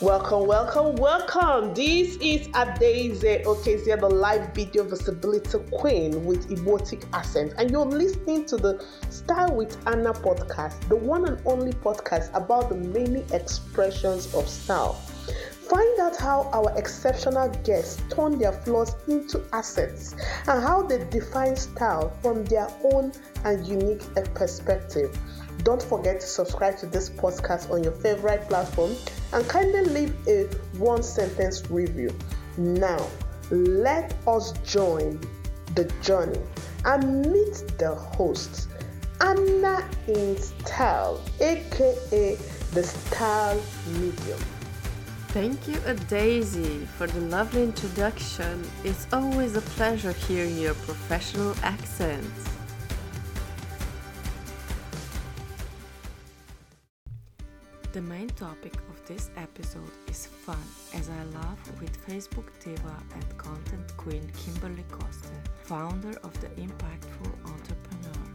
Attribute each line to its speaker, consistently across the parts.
Speaker 1: Welcome, welcome, welcome. This is Adaeze Okezie, the live video visibility queen with erotic accent, and you're listening to the Style with Ana podcast, the one and only podcast about the many expressions of style. Find out how our exceptional guests turn their flaws into assets and how they define style from their own and unique perspective. Don't forget to subscribe to this podcast on your favorite platform and kindly leave a one sentence review. Now, let us join the journey and meet the host, Ana in Style, aka the Style Medium.
Speaker 2: Thank you, Daisy, for the lovely introduction. It's always a pleasure hearing your professional accent. The main topic of this episode is fun, as I love with Facebook diva and content queen Kimberly Koste, founder of the Impactful Entrepreneur.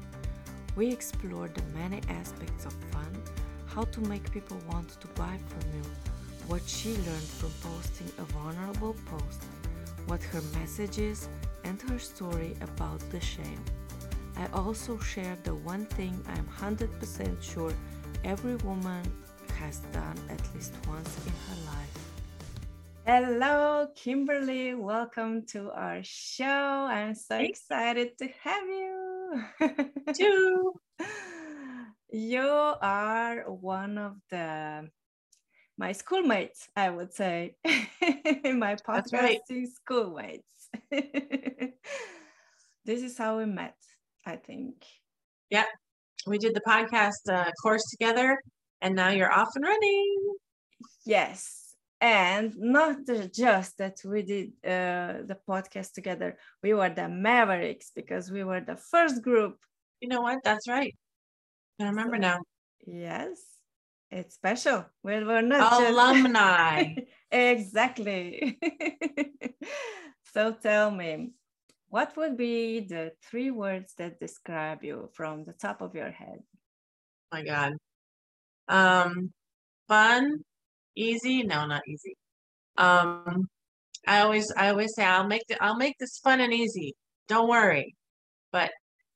Speaker 2: We explore the many aspects of fun, how to make people want to buy from you, what she learned from posting a vulnerable post, what her message is, and her story about the shame. I also share the one thing I'm 100% sure every woman has done at least once in her life. Hello, Kimberly. Welcome to our show. I'm so excited to have you.
Speaker 3: too.
Speaker 2: You are one of the my schoolmates, I would say, my podcasting right. schoolmates. this is how we met, I think.
Speaker 3: Yeah, we did the podcast uh, course together, and now you're off and running.
Speaker 2: Yes, and not just that we did uh, the podcast together, we were the Mavericks because we were the first group.
Speaker 3: You know what? That's right. I remember so, now.
Speaker 2: Yes it's special. We're not
Speaker 3: alumni.
Speaker 2: Just... exactly. so tell me, what would be the three words that describe you from the top of your head?
Speaker 3: Oh my God. Um, fun, easy. No, not easy. Um, I always, I always say, I'll make the, I'll make this fun and easy. Don't worry. But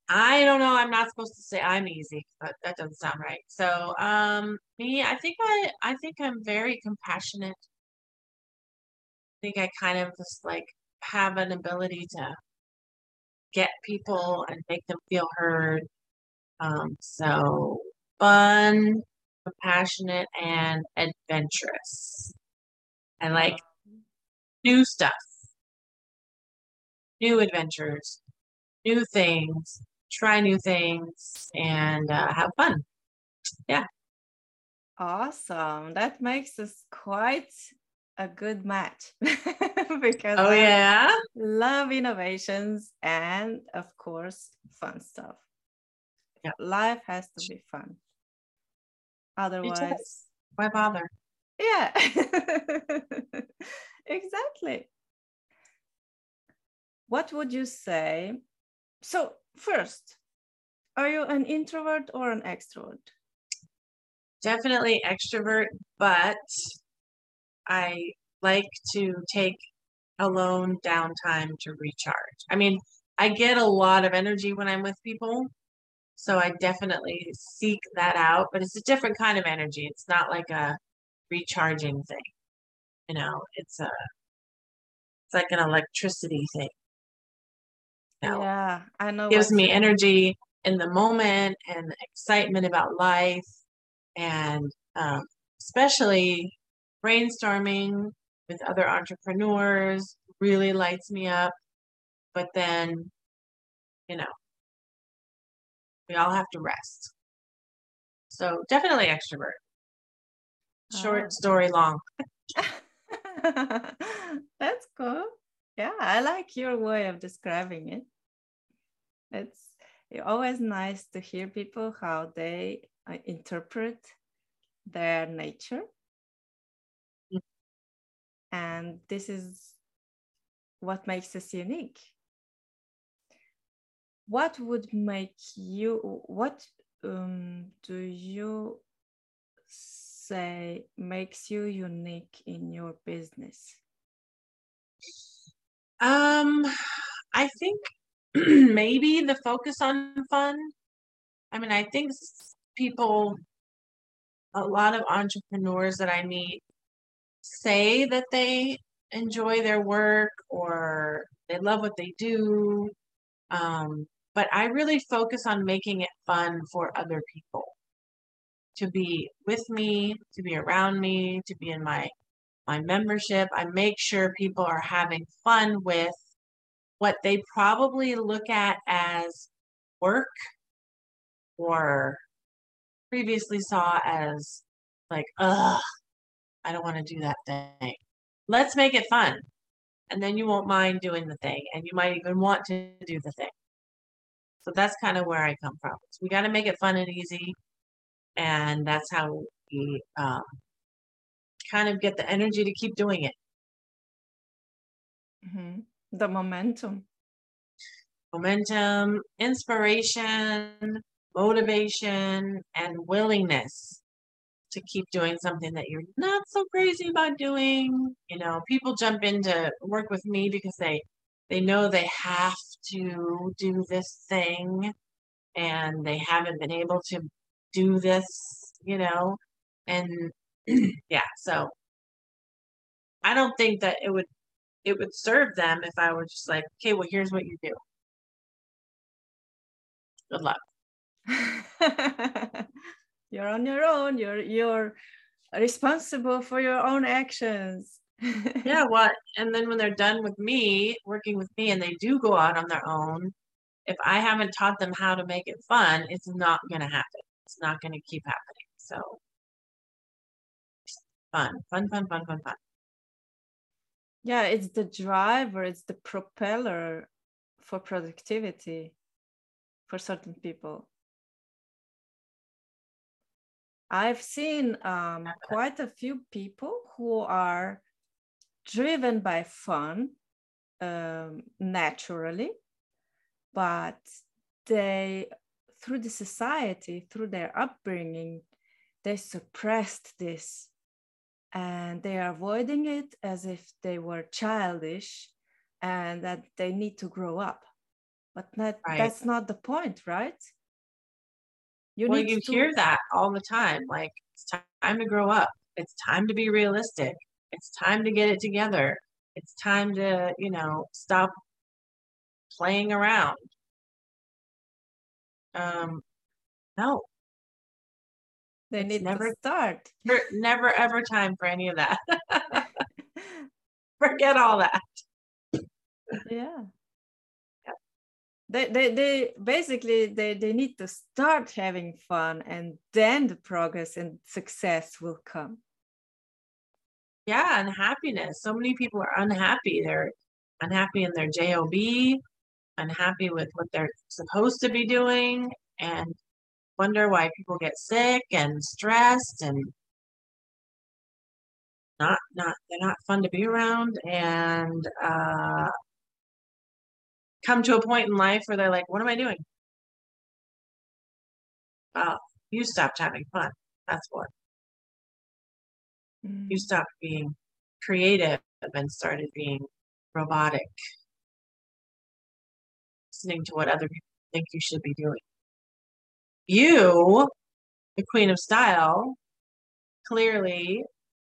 Speaker 3: I don't know. I'm not supposed to say I'm easy, but that doesn't sound right. So, um, me, I think I, I think I'm very compassionate. I think I kind of just like have an ability to get people and make them feel heard. Um, so fun, compassionate, and adventurous. I like new stuff, new adventures, new things, try new things and uh, have fun. Yeah.
Speaker 2: Awesome. That makes us quite a good match because
Speaker 3: oh I yeah
Speaker 2: love innovations and of course fun stuff yeah life has to be fun otherwise
Speaker 3: why bother
Speaker 2: yeah exactly what would you say so first, are you an introvert or an extrovert?
Speaker 3: Definitely extrovert, but I like to take alone downtime to recharge. I mean, I get a lot of energy when I'm with people. So I definitely seek that out, but it's a different kind of energy. It's not like a recharging thing. You know, it's a it's like an electricity thing
Speaker 2: know, yeah, I know.
Speaker 3: It gives me energy in the moment and excitement about life, and um, especially brainstorming with other entrepreneurs really lights me up. But then, you know, we all have to rest. So definitely extrovert. Short oh. story long.
Speaker 2: That's cool yeah i like your way of describing it it's always nice to hear people how they uh, interpret their nature mm. and this is what makes us unique what would make you what um, do you say makes you unique in your business?
Speaker 3: Um, I think maybe the focus on fun. I mean, I think people, a lot of entrepreneurs that I meet say that they enjoy their work or they love what they do. Um, but I really focus on making it fun for other people to be with me, to be around me, to be in my my membership. I make sure people are having fun with what they probably look at as work or previously saw as like, ugh, I don't want to do that thing. Let's make it fun. And then you won't mind doing the thing and you might even want to do the thing. So that's kind of where I come from. So we got to make it fun and easy. And that's how we um, kind of get the energy to keep doing it.
Speaker 2: Mm-hmm. The momentum.
Speaker 3: Momentum, inspiration, motivation, and willingness to keep doing something that you're not so crazy about doing. You know, people jump in to work with me because they they know they have to do this thing and they haven't been able to do this, you know. And yeah, so I don't think that it would it would serve them if I were just like, okay, well here's what you do. Good luck.
Speaker 2: you're on your own. You're you're responsible for your own actions.
Speaker 3: Yeah, what? And then when they're done with me, working with me, and they do go out on their own, if I haven't taught them how to make it fun, it's not going to happen. It's not going to keep happening. So fun, fun, fun, fun, fun, fun.
Speaker 2: Yeah, it's the driver, it's the propeller for productivity for certain people. I've seen um, quite a few people who are driven by fun um, naturally, but they, through the society, through their upbringing, they suppressed this and they are avoiding it as if they were childish and that they need to grow up. But that, right. that's not the point, right?
Speaker 3: You well, you to... hear that all the time. Like it's time to grow up. It's time to be realistic. It's time to get it together. It's time to, you know, stop playing around. Um, no.
Speaker 2: They need never, to start.
Speaker 3: Never ever time for any of that. Forget all that.
Speaker 2: Yeah they, they, they basically they, they need to start having fun and then the progress and success will come
Speaker 3: yeah and happiness so many people are unhappy they're unhappy in their job unhappy with what they're supposed to be doing and wonder why people get sick and stressed and not not they're not fun to be around and uh come to a point in life where they're like, what am I doing? Well, you stopped having fun. That's what. Mm. You stopped being creative and started being robotic, listening to what other people think you should be doing. You, the queen of style, clearly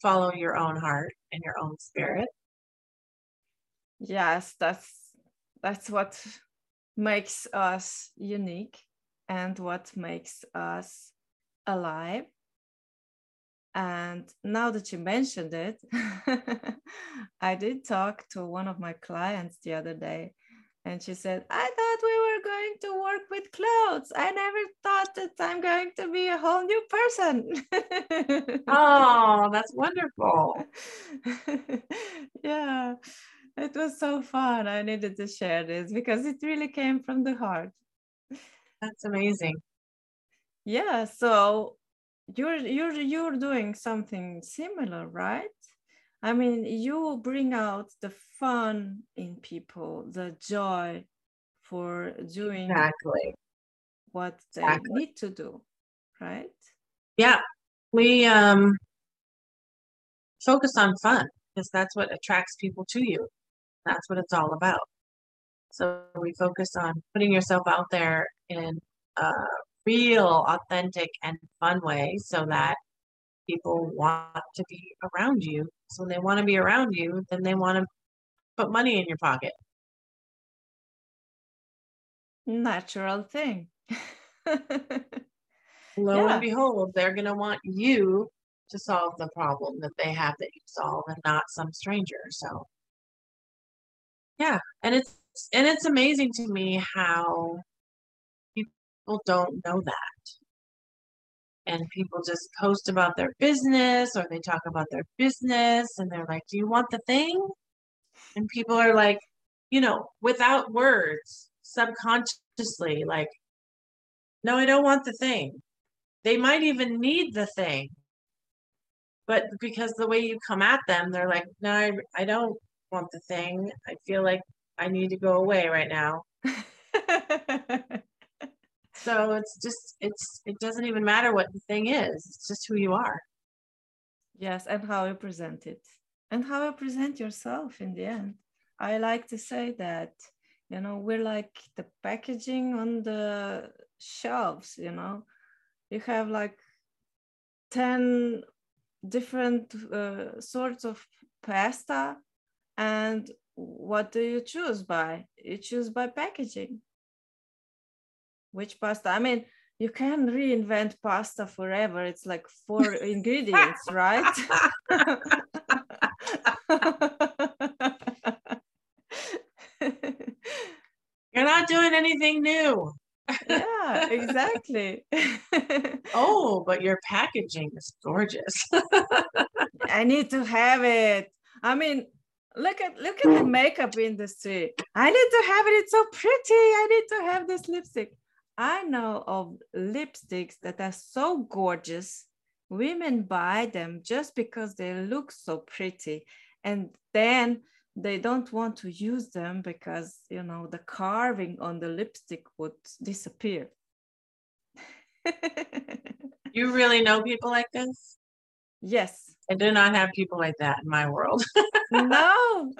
Speaker 3: follow your own heart and your own spirit.
Speaker 2: Yes, that's that's what makes us unique and what makes us alive and now that you mentioned it i did talk to one of my clients the other day and she said i thought we were going to work with clothes i never thought that i'm going to be a whole new person
Speaker 3: oh that's wonderful
Speaker 2: yeah it was so fun. I needed to share this because it really came from the heart.
Speaker 3: That's amazing.
Speaker 2: Yeah, so you're you're you're doing something similar, right? I mean, you bring out the fun in people, the joy for doing
Speaker 3: exactly
Speaker 2: what they exactly. need to do, right?
Speaker 3: Yeah, we um, focus on fun because that's what attracts people to you. That's what it's all about. So we focus on putting yourself out there in a real, authentic, and fun way so that people want to be around you. So when they want to be around you, then they want to put money in your pocket.
Speaker 2: Natural thing.
Speaker 3: Lo
Speaker 2: Yeah.
Speaker 3: and behold, they're going to want you to solve the problem that they have that you solve and not some stranger. So yeah, and it's and it's amazing to me how people don't know that. And people just post about their business or they talk about their business and they're like, "Do you want the thing?" And people are like, you know, without words, subconsciously like, "No, I don't want the thing." They might even need the thing. But because the way you come at them, they're like, "No, I, I don't want the thing. I feel like I need to go away right now." So it's just it's it doesn't even matter what the thing is. It's just who you are.
Speaker 2: yes, and how you present it, and how you present yourself in the end. I like to say that, you know, we're like the packaging on the shelves, you know, you have like 10 different uh, sorts of pasta, and what do you choose by? You choose by packaging. Which pasta? I mean, you can reinvent pasta forever. It's like four ingredients, right?
Speaker 3: You're not doing anything new.
Speaker 2: yeah, exactly.
Speaker 3: Oh, but your packaging is gorgeous.
Speaker 2: I need to have it. I mean, look at look at the makeup industry. I need to have it. It's so pretty. I need to have this lipstick. I know of lipsticks that are so gorgeous. Women buy them just because they look so pretty. And then they don't want to use them because you know the carving on the lipstick would disappear.
Speaker 3: you really know people like this?
Speaker 2: yes.
Speaker 3: I do not have people like that in my world.
Speaker 2: No.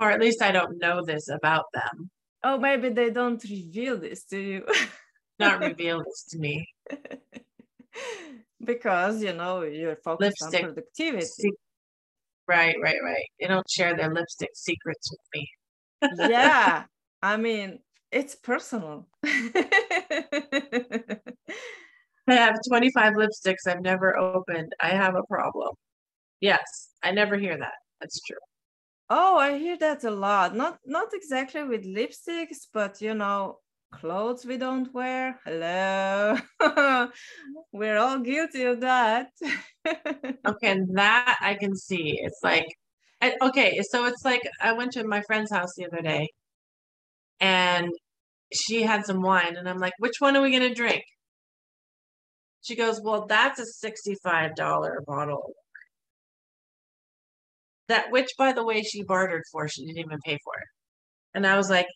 Speaker 3: or at least I don't know this about them.
Speaker 2: Oh, maybe they don't reveal this to you.
Speaker 3: Not reveal this to me.
Speaker 2: because you know you're focused
Speaker 3: Lipstick.
Speaker 2: on productivity.
Speaker 3: Se- right, right, right. They don't share their lipstick secrets with me.
Speaker 2: yeah. I mean, it's personal.
Speaker 3: I have 25 lipsticks I've never opened. I have a problem. Yes, I never hear that. That's true.
Speaker 2: Oh, I hear that a lot. Not not exactly with lipsticks, but you know, clothes we don't wear. Hello. We're all guilty of that.
Speaker 3: Okay, that I can see. It's like, I, okay, so it's like I went to my friend's house the other day and she had some wine, and I'm like, which one are we going to drink? She goes, well, that's a $65 bottle. That, which by the way, she bartered for, she didn't even pay for it. And I was like,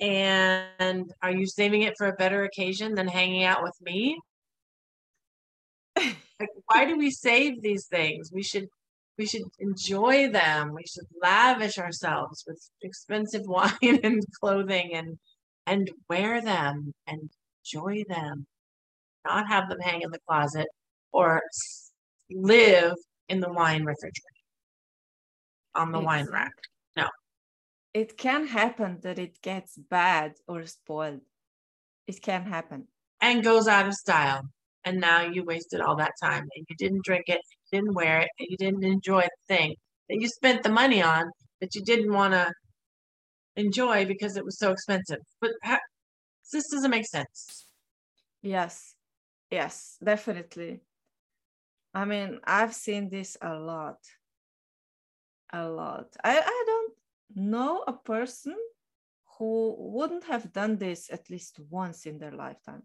Speaker 3: and are you saving it for a better occasion than hanging out with me? like why do we save these things we should we should enjoy them we should lavish ourselves with expensive wine and clothing and and wear them and enjoy them not have them hang in the closet or live in the wine refrigerator on the wine rack No.
Speaker 2: it can happen that it gets bad or spoiled. It can happen.
Speaker 3: and goes out of style and now you wasted all that time and you didn't drink it you didn't wear it and you didn't enjoy the thing that you spent the money on that you didn't want to enjoy because it was so expensive but ha- this doesn't make sense
Speaker 2: Yes, yes, definitely. I mean, I've seen this a lot. A lot. I, I don't know a person who wouldn't have done this at least once in their lifetime.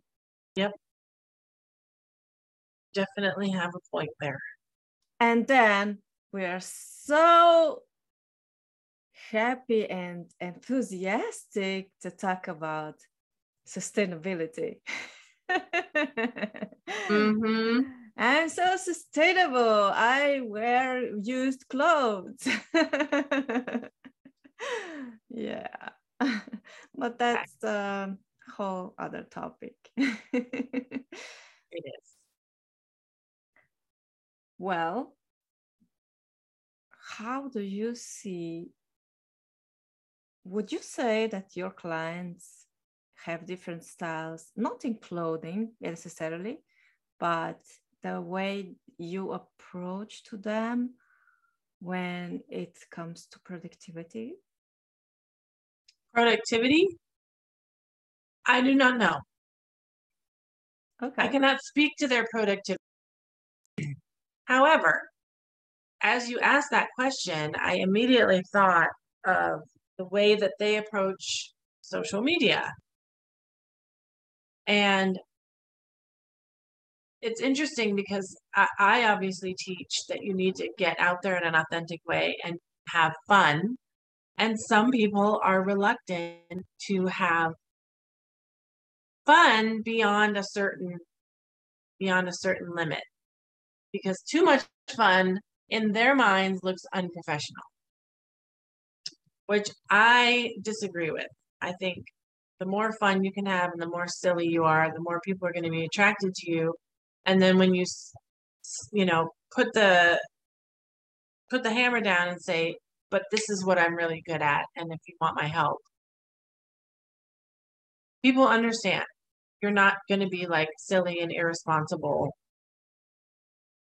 Speaker 2: Yep.
Speaker 3: Definitely have a point there
Speaker 2: And then we are so happy and enthusiastic to talk about sustainability.
Speaker 3: Mm-hmm.
Speaker 2: I'm so sustainable. I wear used clothes. yeah. but that's a whole other topic.
Speaker 3: It is.
Speaker 2: Well, how do you see? Would you say that your clients have different styles, not in clothing necessarily, but the way you approach to them when it comes to productivity?
Speaker 3: Productivity? I do not know.
Speaker 2: Okay.
Speaker 3: I cannot speak to their productivity. However, as you asked that question, I immediately thought of the way that they approach social media. And it's interesting because I, I, obviously teach that you need to get out there in an authentic way and have fun. And some people are reluctant to have fun beyond a certain beyond a certain limit because too much fun in their minds looks unprofessional which i disagree with i think the more fun you can have and the more silly you are the more people are going to be attracted to you and then when you you know put the put the hammer down and say but this is what i'm really good at and if you want my help. People understand. You're not going to be like silly and irresponsible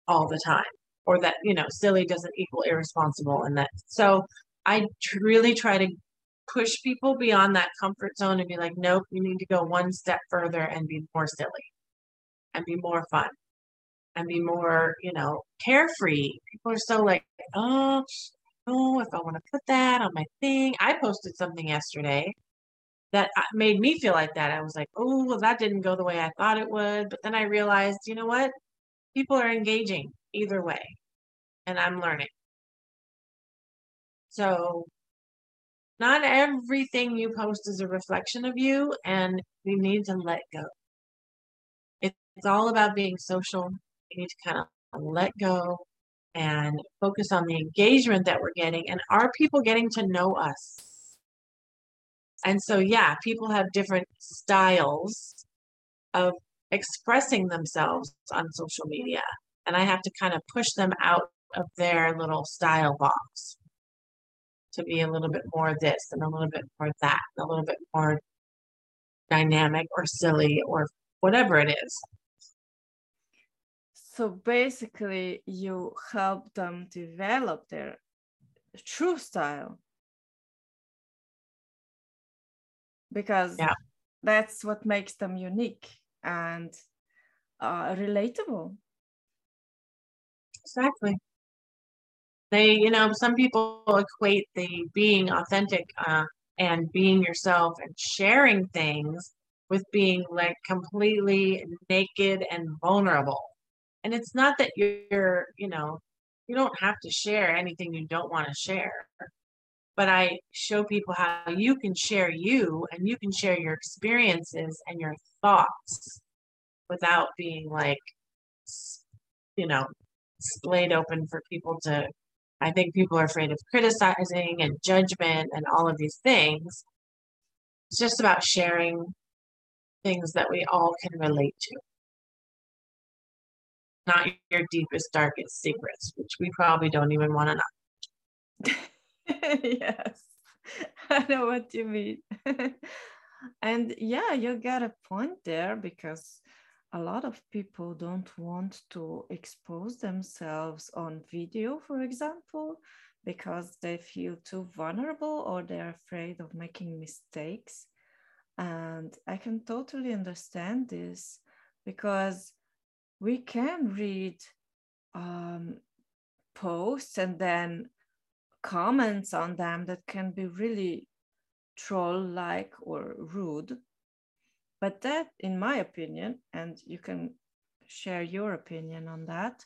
Speaker 3: all the time or that you know silly doesn't equal irresponsible and that so i really try to push people beyond that comfort zone and be like nope you need to go one step further and be more silly and be more fun and be more you know carefree people are so like oh oh if i want to put that on my thing i posted something yesterday that uh, made me feel like that. I was like, oh, well, that didn't go the way I thought it would. But then I realized, you know what? People are engaging either way, and I'm learning. So, not everything you post is a reflection of you, and we need to let go. It's all about being social. We need to kind of let go and focus on the engagement that we're getting. And are people getting to know us? And so, yeah, people have different styles of expressing themselves on social media. And I have to kind of push them out of their little style box to be a little bit more this and a little bit more that, and a little bit more dynamic or silly or whatever it is.
Speaker 2: So basically, you help them develop their true style. because yeah. that's what makes them unique and uh, relatable.
Speaker 3: Exactly. They, you know, some people equate the being authentic uh, and being yourself and sharing things with being like completely naked and vulnerable. And it's not that you're, you know, you don't have to share anything you don't want to share but I show people how you can share you and you can share your experiences and your thoughts without being like, you know, splayed open for people to. I think people are afraid of criticizing and judgment and all of these things. It's just about sharing things that we all can relate to. Not your deepest, darkest secrets, which we probably don't even want to know.
Speaker 2: yes, I know what you mean. and yeah, you got a point there because a lot of people don't want to expose themselves on video, for example, because they feel too vulnerable or they're afraid of making mistakes. And I can totally understand this because we can read um, posts and then comments on them that can be really troll like or rude. But that, in my opinion, and you can share your opinion on that,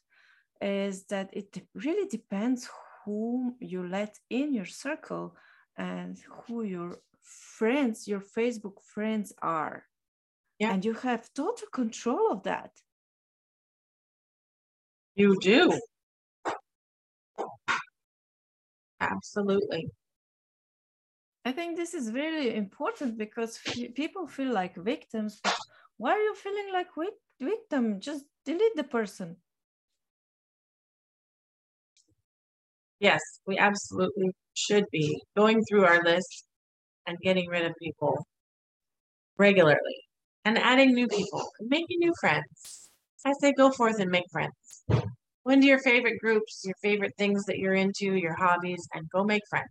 Speaker 2: is that it really depends whom you let in your circle and who your friends, your Facebook friends are. Yeah. And you have total control of that.
Speaker 3: You do. Absolutely.
Speaker 2: I think this is really important because f- people feel like victims. But why are you feeling like victim? Just delete the person.
Speaker 3: Yes, we absolutely should be going through our list and getting rid of people regularly and adding new people and making new friends. I say go forth and make friends. Go into your favorite groups, your favorite things that you're into, your hobbies, and go make friends.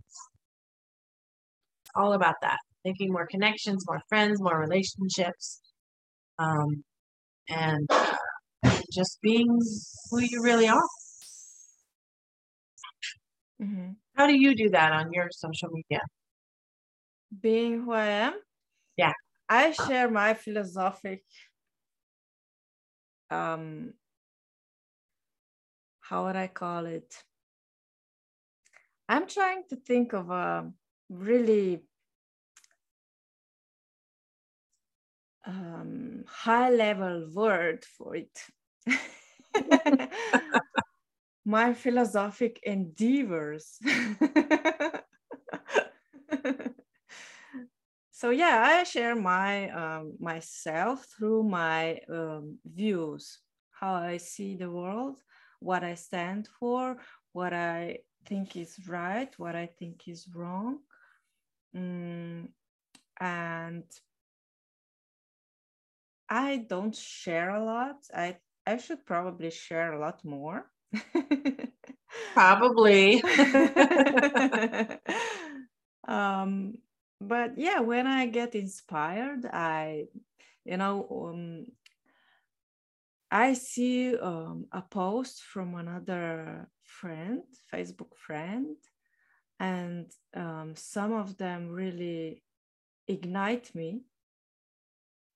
Speaker 3: It's all about that. Making more connections, more friends, more relationships, um, and just being who you really are.
Speaker 2: Mm-hmm.
Speaker 3: How do you do that on your social media?
Speaker 2: Being who I am?
Speaker 3: Yeah.
Speaker 2: I share my philosophic um how would I call it? I'm trying to think of a really um, high level word for it. My philosophic endeavors. so yeah, I share my um, myself through my um, views, how I see the world, what I stand for, what I think is right, what I think is wrong. Mm, and I don't share a lot. I I should probably share a lot more.
Speaker 3: probably.
Speaker 2: um, but yeah, when I get inspired, I, you know, um, I see um, a post from another friend, Facebook friend, and um, some of them really ignite me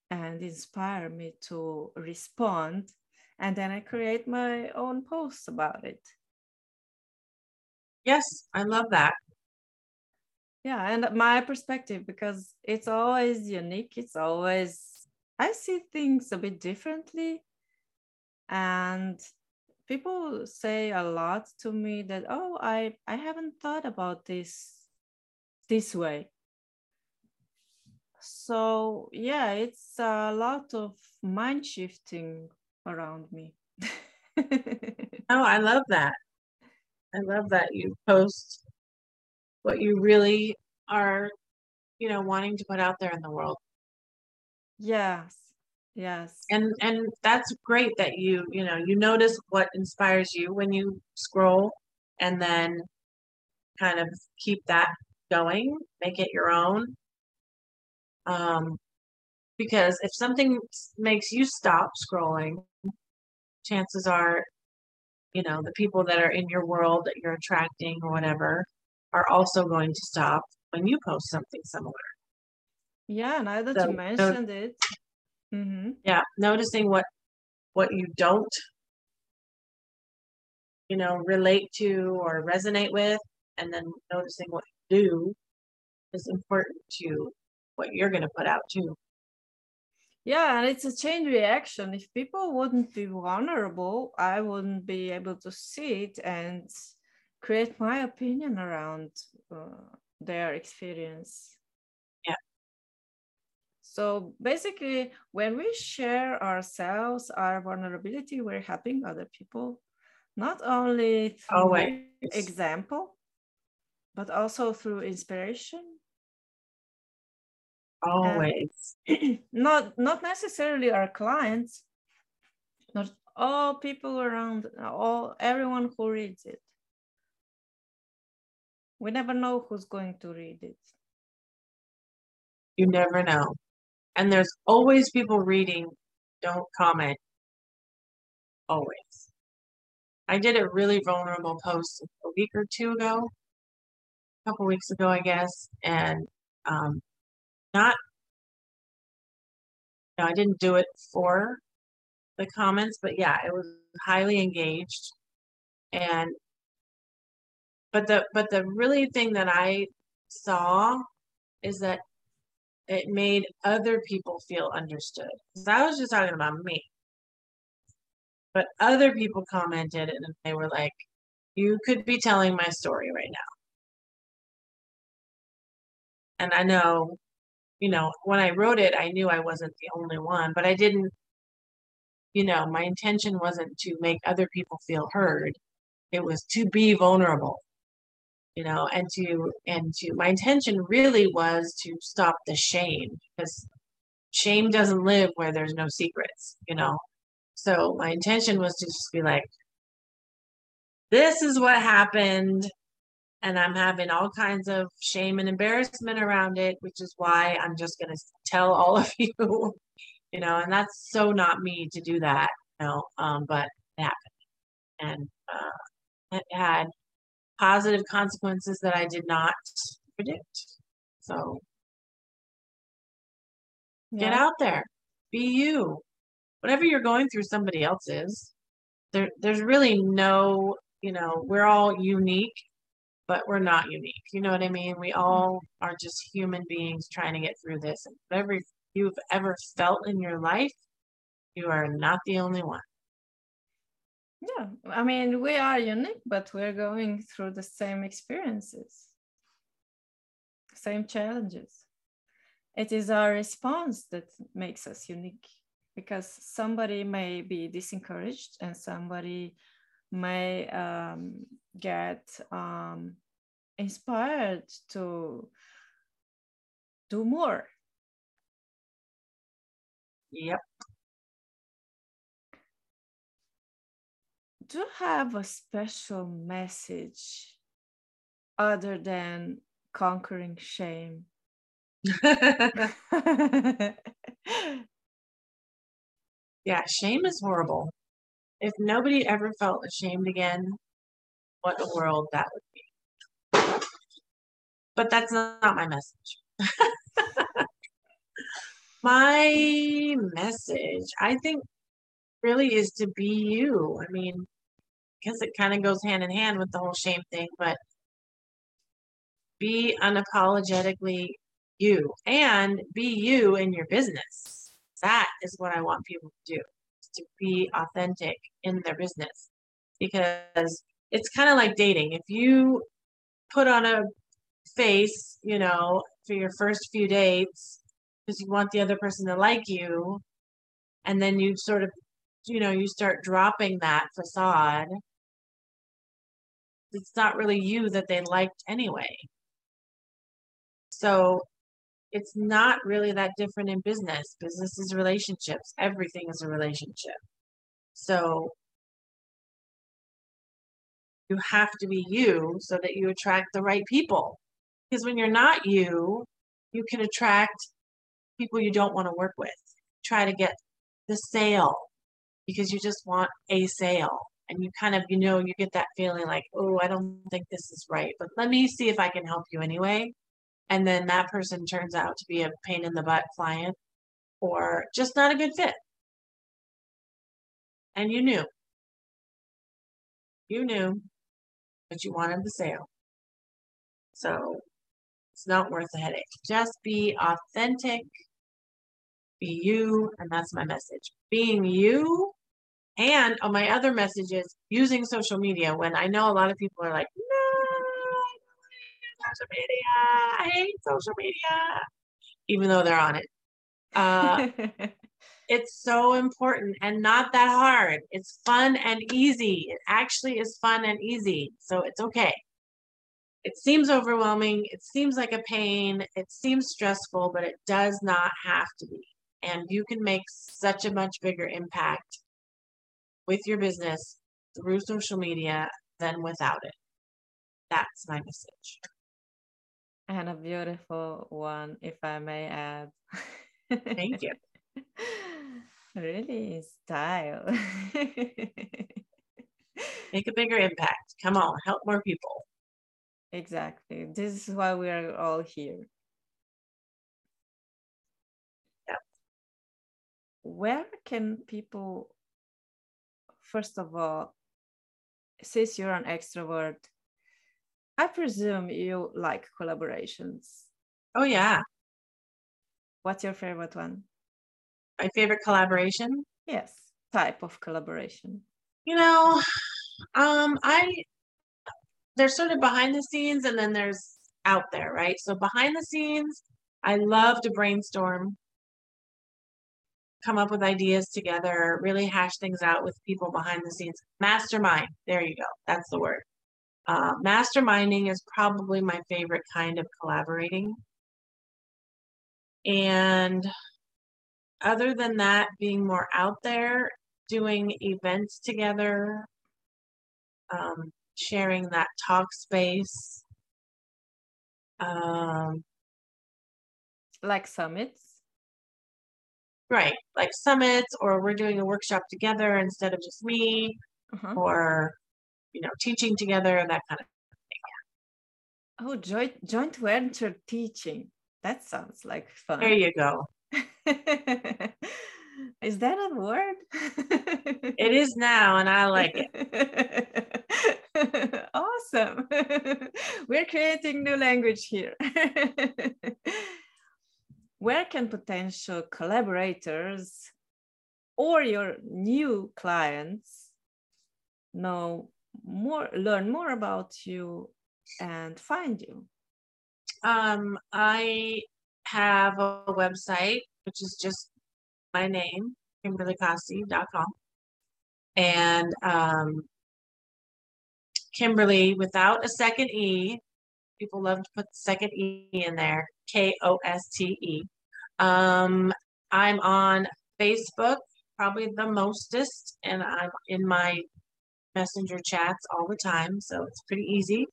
Speaker 2: and inspire me to respond. And then I create my own posts about it.
Speaker 3: Yes, I love that.
Speaker 2: Yeah, and my perspective, because it's always unique, it's always, I see things a bit differently. And people say a lot to me that oh i i haven't thought about this this way. So yeah it's a lot of mind shifting around me.
Speaker 3: Oh i love that. I love that you post what you really are you know wanting to put out there in the world.
Speaker 2: Yes yes.
Speaker 3: And and that's great that you you know you notice what inspires you when you scroll and then kind of keep that going make it your own. Um because if something makes you stop scrolling chances are you know the people that are in your world that you're attracting or whatever are also going to stop when you post something similar
Speaker 2: yeah now that so, you mentioned so, it
Speaker 3: Mm-hmm. Yeah, noticing what what you don't, you know, relate to or resonate with, and then noticing what you do is important to what you're going to put out too.
Speaker 2: Yeah, and it's a chain reaction. If people wouldn't be vulnerable, I wouldn't be able to see it and create my opinion around uh, their experience. Yeah. So basically, when we share ourselves, our vulnerability, we're helping other people, not only through
Speaker 3: Always.
Speaker 2: example, but also through inspiration.
Speaker 3: Always.
Speaker 2: not not necessarily our clients, not all people around, all everyone who reads it. We never know who's going to read it.
Speaker 3: You never know. And there's always people reading. Don't comment. Always. I did a really vulnerable post a week or two ago a couple weeks ago i guess and um, not no i didn't do it for the comments but yeah it was highly engaged. And but the but the really thing that i saw is that it made other people feel understood. Because I was just talking about me. But other people commented and they were like, you could be telling my story right now. And I know, you know, when I wrote it, I knew I wasn't the only one, but I didn't, you know, my intention wasn't to make other people feel heard. It was to be vulnerable, you know, and to, and to, my intention really was to stop the shame because shame doesn't live where there's no secrets, you know. So my intention was to just be like, this is what happened. And I'm having all kinds of shame and embarrassment around it, which is why I'm just going to tell all of you, you know, and that's so not me to do that, you know, um, but it happened. And uh, it had positive consequences that I did not predict. So yeah. get out there, be you. Whatever you're going through, somebody else is. There, there's really no you know, we're all unique, but we're not unique. You know what I mean? We all are just human beings trying to get through this. And whatever you've ever felt in your life, you are not the only one.
Speaker 2: Yeah, I mean, we are unique, but we're going through the same experiences, same challenges. It is our response that makes us unique because somebody may be disencouraged and somebody may um, get um, inspired to do more.
Speaker 3: Yep.
Speaker 2: Do have a special message other than conquering shame?
Speaker 3: yeah, shame is horrible if nobody ever felt ashamed again, what a world that would be. But that's not my message. my message, I think, really is to be you. I mean, because it kind of goes hand in hand with the whole shame thing, but be unapologetically you and be you in your business. That is what I want people to do to be authentic in their business because it's kind of like dating. If you put on a face, you know, for your first few dates because you want the other person to like you, and then you sort of, you know, you start dropping that facade, it's not really you that they liked anyway. So it's not really that different in business. Business is relationships. Everything is a relationship. So you have to be you so that you attract the right people. Because when you're not you, you can attract people you don't want to work with. Try to get the sale because you just want a sale. And you kind of, you know, you get that feeling like, oh, I don't think this is right, but let me see if I can help you anyway and then that person turns out to be a pain in the butt client or just not a good fit. And you knew. You knew, but you wanted the sale. So it's not worth the headache. Just be authentic, be you, and that's my message. Being you, and on my other messages, using social media when I know a lot of people are like, no, social media. I hate social media, even though they're on it. Uh, it's so important and not that hard. It's fun and easy. It actually is fun and easy. So it's okay. It seems overwhelming. It seems like a pain. It seems stressful, but it does not have to be. And you can make such a much bigger impact with your business through social media than without it. That's my message
Speaker 2: and a beautiful one, if I may add.
Speaker 3: Thank you.
Speaker 2: really style.
Speaker 3: Make a bigger impact. Come on, help more people.
Speaker 2: Exactly. This is why we are all here.
Speaker 3: Yeah.
Speaker 2: Where can people, first of all, since you're an extrovert, I presume you like collaborations.
Speaker 3: Oh, yeah.
Speaker 2: What's your favorite one?
Speaker 3: My favorite collaboration?
Speaker 2: Yes. type of collaboration?
Speaker 3: You know, um, I there's sort of behind the scenes and then there's out there, right? So behind the scenes, I love to brainstorm, come up with ideas together, really hash things out with people behind the scenes. Mastermind, there you go. That's the word. Uh, masterminding is probably my favorite kind of collaborating. And other than that, being more out there, doing events together, um, sharing that talk space. Um,
Speaker 2: like summits?
Speaker 3: Right, like summits, or we're doing a workshop together instead of just me, uh-huh. or you know, teaching together, and that kind of
Speaker 2: thing. Oh, joint joint venture teaching. That sounds like fun.
Speaker 3: There you go.
Speaker 2: Is that a word?
Speaker 3: it is now, and I like it.
Speaker 2: awesome. We're creating new language here. Where can potential collaborators or your new clients know more, learn more about you and find you?
Speaker 3: Um, I have a website, which is just my name, kimberlykoste.com. And um, Kimberly without a second E. People love to put the second E in there. K O S T E. Um, I'm on Facebook, probably the mostest, and I'm in my messenger chats all the time, so it's pretty easy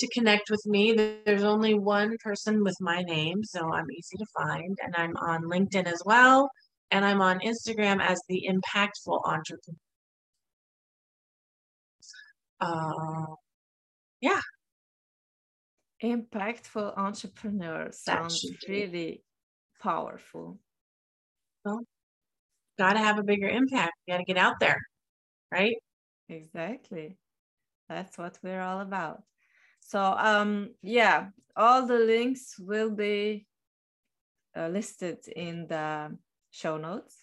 Speaker 3: to connect with me. There's only one person with my name, so I'm easy to find, and I'm on LinkedIn as well, and I'm on Instagram as the Impactful Entrepreneur. Uh, yeah.
Speaker 2: Impactful entrepreneur sounds really powerful.
Speaker 3: Well, got to have a bigger impact. You got to get out there, right?
Speaker 2: Exactly. That's what we're all about. So, um, yeah, all the links will be uh, listed in the show notes.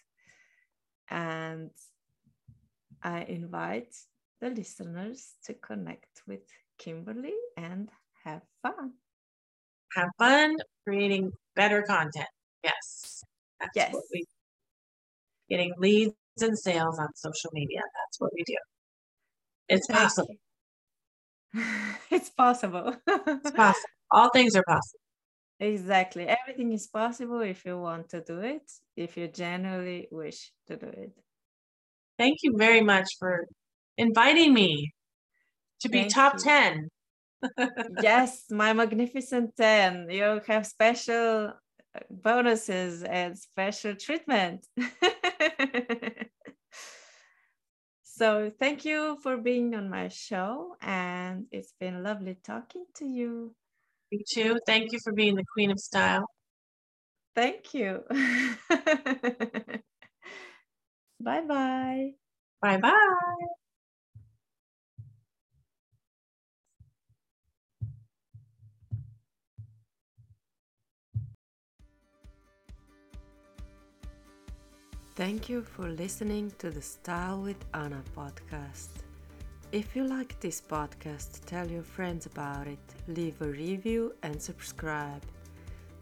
Speaker 2: And I invite the listeners to connect with Kimberly and have fun.
Speaker 3: Have fun creating better content. Yes. That's
Speaker 2: yes.
Speaker 3: we getting leads and sales on social media. That's what we do. It's possible.
Speaker 2: it's possible.
Speaker 3: it's possible. All things are possible.
Speaker 2: Exactly. Everything is possible if you want to do it, if you genuinely wish to do it.
Speaker 3: Thank you very much for inviting me to be Thank top you.
Speaker 2: 10. Yes, my magnificent 10. You have special uh, bonuses and special treatment. so, thank you for being on my show, and it's been lovely talking to you.
Speaker 3: You too. Thank you for being the queen of style.
Speaker 2: Thank you. bye bye.
Speaker 3: Bye bye.
Speaker 2: Thank you for listening to the Style with Ana podcast. If you like this podcast, tell your friends about it, leave a review, and subscribe.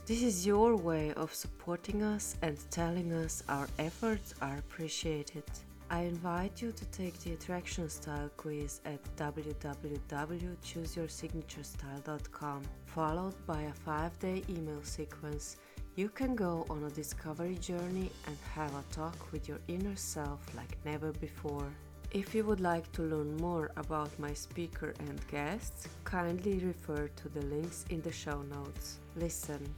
Speaker 2: This is your way of supporting us and telling us our efforts are appreciated. I invite you to take the Attraction Style quiz at www.chooseyoursignaturestyle.com, followed by a five day email sequence you can go on a discovery journey and have a talk with your inner self like never before. If you would like to learn more about my speaker and guests, kindly refer to the links in the show notes. Listen,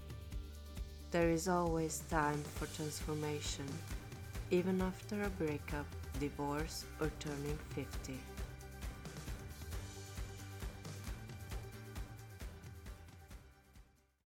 Speaker 2: there is always time for transformation, even after a breakup, divorce, or turning 50.